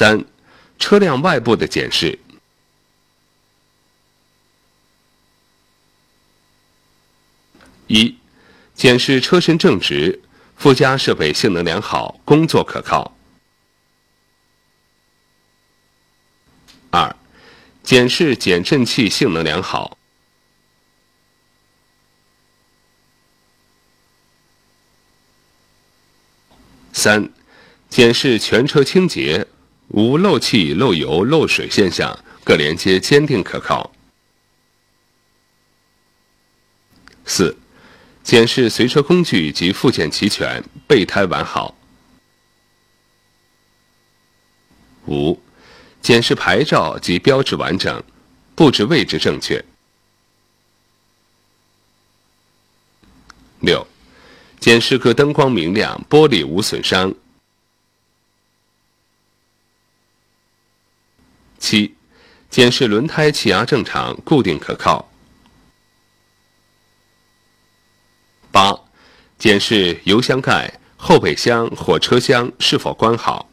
三、车辆外部的检视。一、检视车身正直，附加设备性能良好，工作可靠。二、检视减震器性能良好。三、检视全车清洁，无漏气、漏油、漏水现象，各连接坚定可靠。四、检视随车工具及附件齐全，备胎完好。五、检视牌照及标志完整，布置位置正确。六、检视各灯光明亮，玻璃无损伤。检视轮胎气压正常，固定可靠。八、检视油箱盖、后备箱或车厢是否关好。